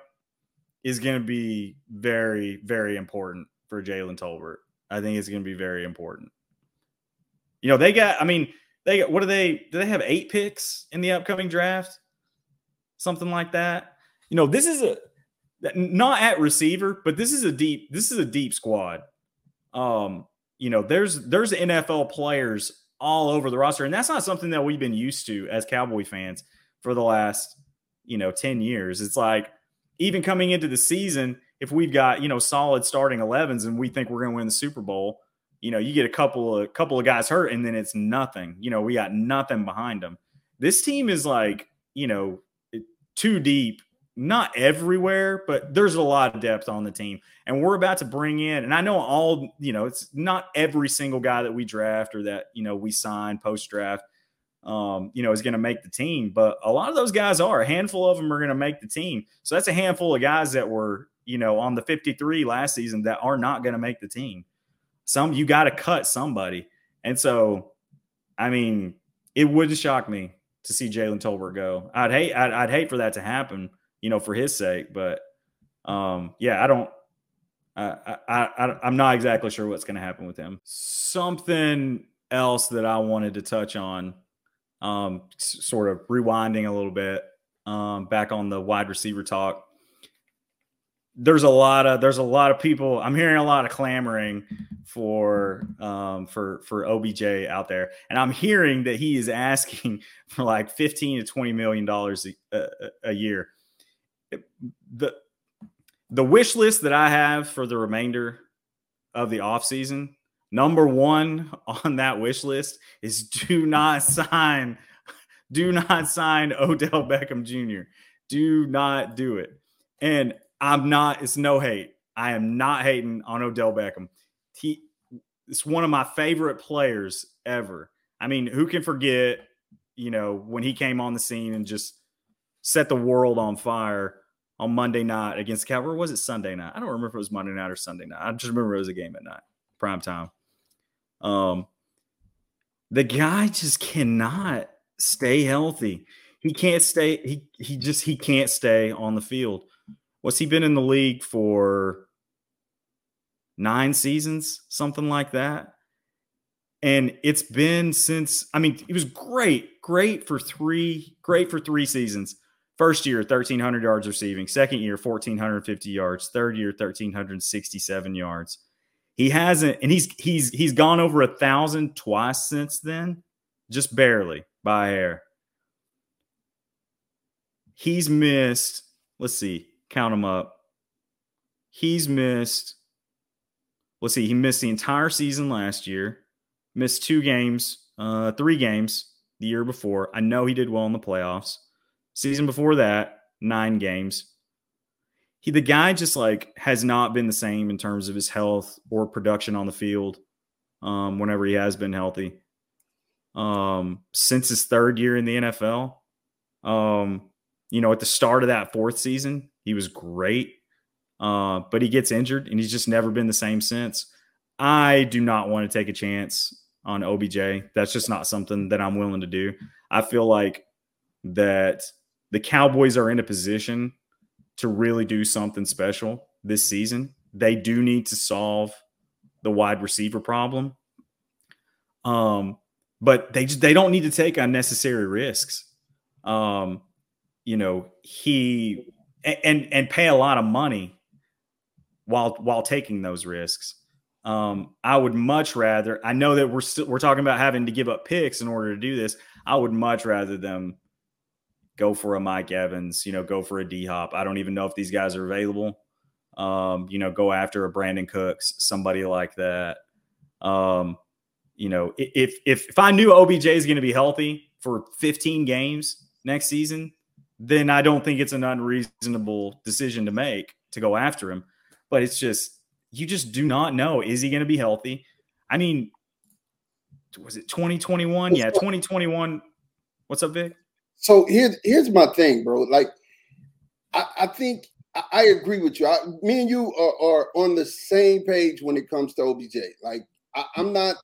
is going to be very very important for Jalen Tolbert. I think it's going to be very important. You know, they got. I mean, they. What do they? Do they have eight picks in the upcoming draft? Something like that you know, this is a not at receiver, but this is a deep this is a deep squad. Um, you know, there's there's NFL players all over the roster, and that's not something that we've been used to as Cowboy fans for the last you know 10 years. It's like even coming into the season, if we've got you know solid starting 11s and we think we're going to win the Super Bowl, you know, you get a couple of couple of guys hurt, and then it's nothing. You know, we got nothing behind them. This team is like you know too deep not everywhere, but there's a lot of depth on the team. And we're about to bring in, and I know all, you know, it's not every single guy that we draft or that, you know, we sign post draft, um, you know, is going to make the team. But a lot of those guys are. A handful of them are going to make the team. So that's a handful of guys that were, you know, on the 53 last season that are not going to make the team. Some, you got to cut somebody. And so, I mean, it wouldn't shock me to see Jalen Tolbert go. I'd hate, I'd, I'd hate for that to happen you know, for his sake. But um, yeah, I don't. I, I, I I'm not exactly sure what's going to happen with him. Something else that I wanted to touch on, um, sort of rewinding a little bit, um, back on the wide receiver talk. There's a lot of there's a lot of people. I'm hearing a lot of clamoring for um, for for OBJ out there, and I'm hearing that he is asking (laughs) for like 15 to 20 million dollars a, a year the the wish list that I have for the remainder of the offseason, number one on that wish list is do not sign, do not sign Odell Beckham Jr. Do not do it. And I'm not, it's no hate. I am not hating on Odell Beckham. He it's one of my favorite players ever. I mean, who can forget, you know, when he came on the scene and just set the world on fire on Monday night against Cal. Or was it Sunday night? I don't remember if it was Monday night or Sunday night. I just remember it was a game at night, prime time. Um, the guy just cannot stay healthy. He can't stay. He he just he can't stay on the field. What's he been in the league for? Nine seasons, something like that. And it's been since. I mean, he was great, great for three, great for three seasons First year, 1,300 yards receiving. Second year, 1,450 yards. Third year, 1,367 yards. He hasn't, and he's he's he's gone over a thousand twice since then, just barely by hair. He's missed. Let's see, count them up. He's missed. Let's see, he missed the entire season last year. Missed two games, uh, three games the year before. I know he did well in the playoffs. Season before that, nine games. He the guy just like has not been the same in terms of his health or production on the field. Um, whenever he has been healthy. Um, since his third year in the NFL. Um, you know, at the start of that fourth season, he was great. Uh, but he gets injured and he's just never been the same since. I do not want to take a chance on OBJ. That's just not something that I'm willing to do. I feel like that the Cowboys are in a position to really do something special this season. They do need to solve the wide receiver problem. Um, but they just they don't need to take unnecessary risks. Um, you know, he and and pay a lot of money while while taking those risks. Um, I would much rather. I know that we're still we're talking about having to give up picks in order to do this. I would much rather them go for a Mike Evans, you know, go for a D Hop. I don't even know if these guys are available. Um, you know, go after a Brandin Cooks, somebody like that. Um, you know, if if if I knew OBJ is going to be healthy for 15 games next season, then I don't think it's an unreasonable decision to make to go after him. But it's just you just do not know is he going to be healthy? I mean, was it 2021? Yeah, 2021. What's up, Vic? So here's here's my thing, bro. Like, I, I think I, I agree with you. I, me and you are, are, on the same page when it comes to OBJ. Like, I, am not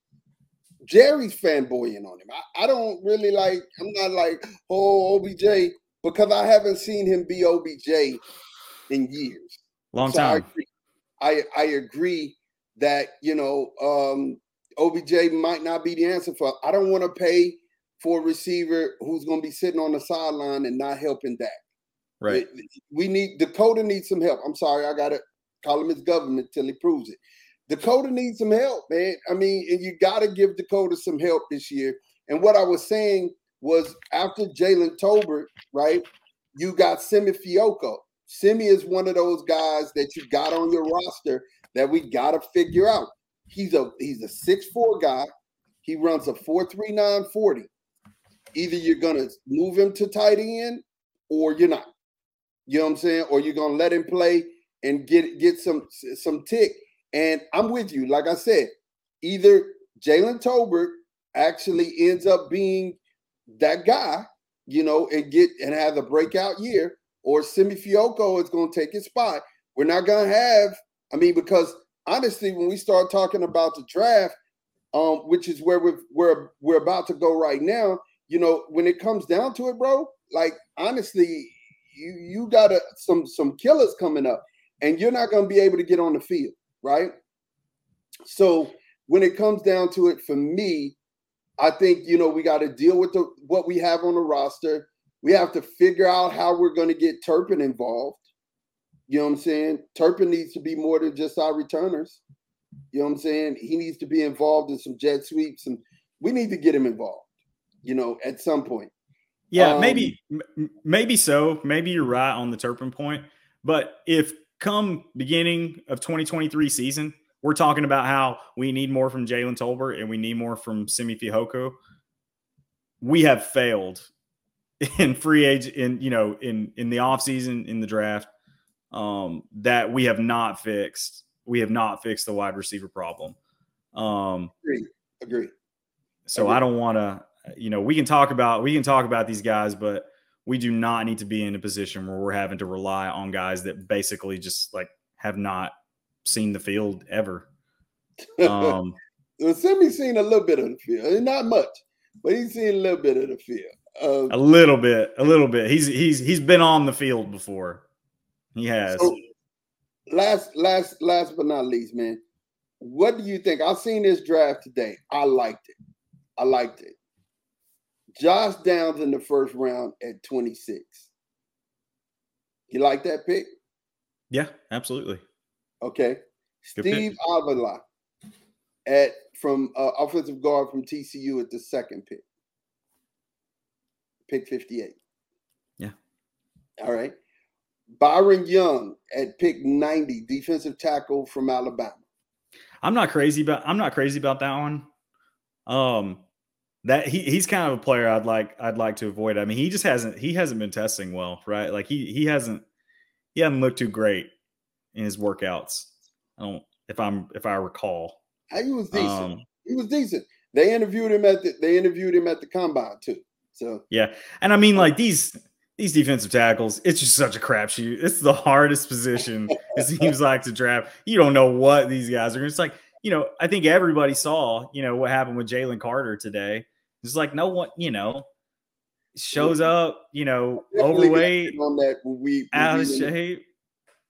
Jerry's fanboying on him. I, I don't really like. I'm not like oh OBJ because I haven't seen him be OBJ in years. Long so time. I, I, I agree that you know um, OBJ might not be the answer for. I don't want to pay for a receiver who's going to be sitting on the sideline and not helping Dak. Right. We need Dakota needs some help. I'm sorry, I gotta call him his government till he proves it. Dakota needs some help, man. I mean, and you got to give Dakota some help this year. And what I was saying was after Jalen Tolbert, right? You got Simi Fehoko. Simi is one of those guys that you got on your roster that we got to figure out. He's a he's a six four guy. He runs a four three nine forty. Either you're gonna move him to tight end or you're not. You know what I'm saying? Or you're gonna let him play and get get some some tick. And I'm with you. Like I said, either Jalen Tolbert actually ends up being that guy, you know, and get and have a breakout year, or Simi Fehoko is to take his spot. We're not to have, I mean, because honestly, when we start talking about the draft, um, which is where we're we're we're about to go right now, you know, when it comes down to it, bro, like honestly, you you got a, some some killers coming up, and you're not going to be able to get on the field, right? So when it comes down to it, for me, I think you know we got to deal with the what we have on the roster. We have to figure out how we're going to get Turpin involved. You know what I'm saying? Turpin needs to be more than just our returners. You know what I'm saying? He needs to be involved in some jet sweeps, and we need to get him involved. You know, at some point. Yeah, um, maybe, maybe so. Maybe you're right on the Turpin point. But if come beginning of 2023 season, we're talking about how we need more from Jalen Tolbert and we need more from Simi Fehoko. We have failed (laughs) in free age in you know in in the offseason in the draft um that we have not fixed we have not fixed the wide receiver problem um agree agree so agree. i don't want to you know we can talk about we can talk about these guys but we do not need to be in a position where we're having to rely on guys that basically just like have not seen the field ever. Um, (laughs) Simi's seen a little bit of the field, not much, but he's seen a little bit of the field. Um, a little bit, a little bit. He's he's he's been on the field before. He has. So last last last but not least, man. What do you think? I've seen this draft today. I liked it. I liked it. Josh Downs in the first round at 26. You like that pick? Yeah, absolutely. Okay. Good Steve. Avila at from uh, offensive guard from TCU at the second pick. Pick 58. Yeah. All right. Byron Young at pick 90, defensive tackle from Alabama. I'm not crazy about I'm not crazy about that one. Um that he he's kind of a player I'd like I'd like to avoid. I mean, he just hasn't he hasn't been testing well, right? Like he he hasn't he hasn't looked too great in his workouts. I don't if I'm if I recall. He was decent. Um, he was decent. They interviewed him at the they interviewed him at the combine too. So yeah, and I mean like these these defensive tackles, it's just such a crapshoot. It's the hardest position (laughs) it seems like to draft. You don't know what these guys are. It's like you know, I think everybody saw you know what happened with Jalen Carter today. It's like no one, you know, shows up, you know, overweight, on that we, out of shape.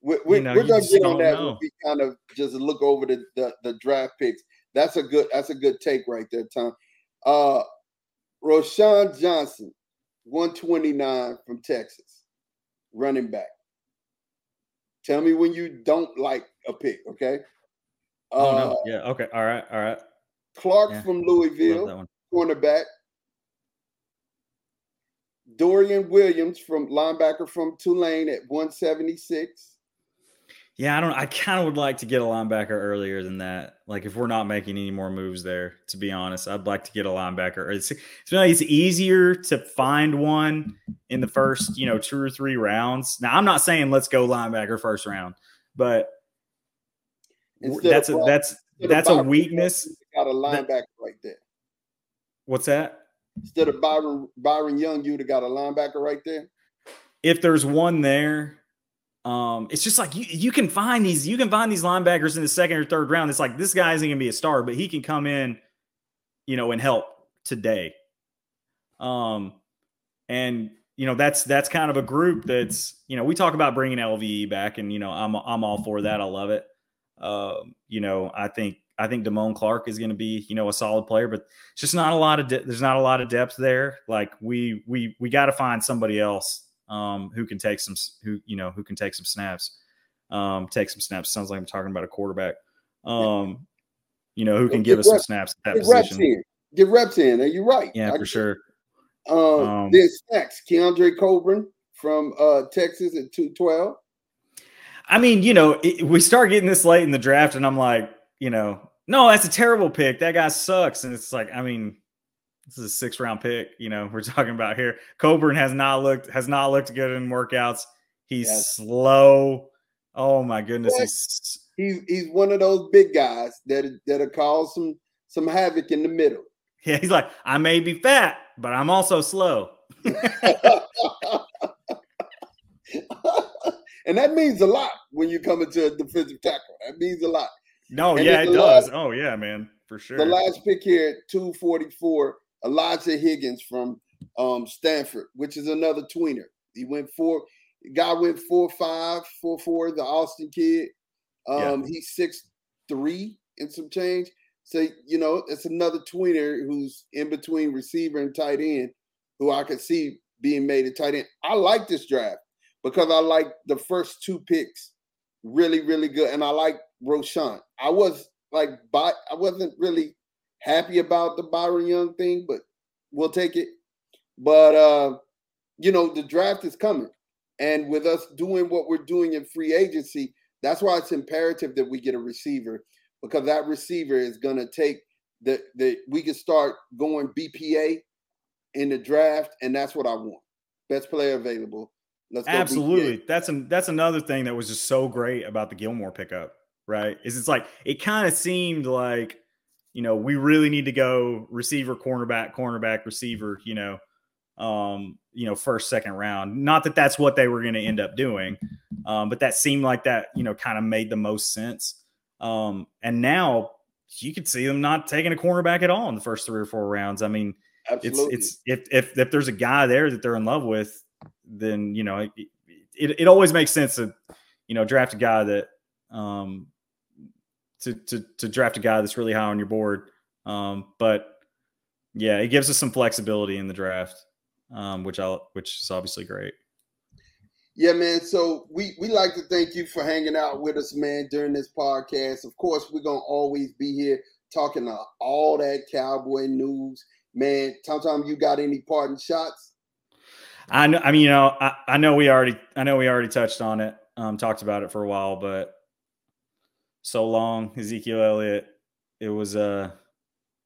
We, we, you know, we're gonna get on that when we kind of just look over the, the, the draft picks. That's a good that's a good take right there, Tom. Uh Roschon Johnson, 129 from Texas, running back. Tell me when you don't like a pick, okay? Oh uh, no, yeah, okay, all right, all right. Clark yeah. from Louisville, cornerback. Dorian Williams from linebacker from Tulane at 176. Yeah, I don't. I kind of would like to get a linebacker earlier than that. Like if we're not making any more moves there, to be honest, I'd like to get a linebacker. It's it's, really, it's easier to find one in the first, you know, two or three rounds. Now, I'm not saying let's go linebacker first round, but Instead that's a that's that's a weakness. Got a linebacker that, right there. What's that? Instead of Byron Byron Young, you'd have got a linebacker right there. If there's one there, um, it's just like you, you can find these you can find these linebackers in the second or third round. It's like this guy isn't gonna be a star, but he can come in, you know, and help today. Um, and you know that's that's kind of a group that's you know we talk about bringing LVE back, and you know I'm I'm all for that. I love it. Um, you know I think I think Damone Clark is going to be you know a solid player, but it's just not a lot of de- there's not a lot of depth there. Like we we we got to find somebody else um, who can take some who you know who can take some snaps. Um, take some snaps. Sounds like I'm talking about a quarterback. Um, you know who can give us some snaps at that get position. Reps in. Get reps in. Are you right? Yeah, I for sure. Um, um, there's next Keondre Coburn from uh, Texas at 212. I mean, you know, it, we start getting this late in the draft, and I'm like, you know, no, that's a terrible pick. That guy sucks. And it's like, I mean, this is a six round pick. You know, we're (laughs) talking about here. Coburn has not looked has not looked good in workouts. He's yes. slow. Oh my goodness, he's he's he's one of those big guys that that'll cause some some havoc in the middle. (laughs) Yeah, he's like, I may be fat, but I'm also slow. (laughs) and that means a lot when you come into a defensive tackle. That means a lot. No, and yeah, it does. Last, oh yeah, man, for sure. The last pick here, 244, Elijah Higgins from um, Stanford, which is another tweener. He went four, guy went four five, four four, the Austin kid. Um, yeah. he's six three and some change. So, you know, it's another tweener who's in between receiver and tight end who I could see being made a tight end. I like this draft because I like the first two picks really, really good. And I like Roschon. I was like, I wasn't really happy about the Byron Young thing, but we'll take it. But uh, you know, the draft is coming. And with us doing what we're doing in free agency, that's why it's imperative that we get a receiver because that receiver is gonna take the the we can start going BPA in the draft, and that's what I want. Best player available. Let's Absolutely. BPA. That's an that's another thing that was just so great about the Gilmore pickup, right? Is it's like it kind of seemed like you know, we really need to go receiver, cornerback, cornerback, receiver, you know, um, you know, first, second round. Not that that's what they were going to end up doing, um, but that seemed like that, you know, kind of made the most sense. Um, and now you could see them not taking a cornerback at all in the first three or four rounds. I mean, Absolutely. it's it's if if if there's a guy there that they're in love with, then you know it, it, it always makes sense to you know draft a guy that um to to to draft a guy that's really high on your board. Um, but yeah, it gives us some flexibility in the draft, um, which I which is obviously great. Yeah, man. So we we like to thank you for hanging out with us, man, during this podcast. Of course, we're gonna always be here talking to all that cowboy news, man. Tom, Tom, you got any parting shots? I know. I mean, you know, I, I know we already, I know we already touched on it, um, talked about it for a while, but so long, Ezekiel Elliott. It was uh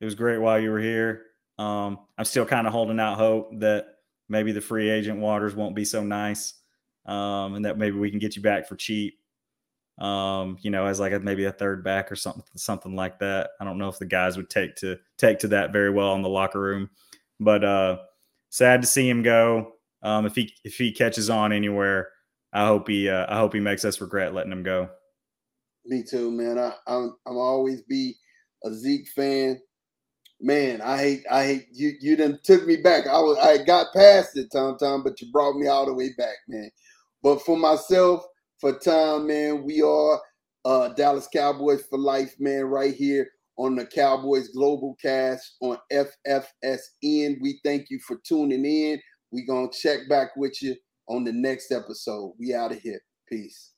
it was great while you were here. Um, I'm still kind of holding out hope that maybe the free agent waters won't be so nice, um, and that maybe we can get you back for cheap. Um, you know, as like a, maybe a third back or something, something like that. I don't know if the guys would take to take to that very well in the locker room, but uh, sad to see him go. Um, if he if he catches on anywhere, I hope he uh, I hope he makes us regret letting him go. Me too, man. I, I'm I'm always be a Zeke fan. Man, I hate I hate you. You done took me back. I was I got past it, Tom Tom, but you brought me all the way back, man. But for myself, for Tom, man, we are uh Dallas Cowboys for life, man. Right here on the Cowboys Global Cast on FFSN. We thank you for tuning in. We gonna check back with you on the next episode. We out of here. Peace.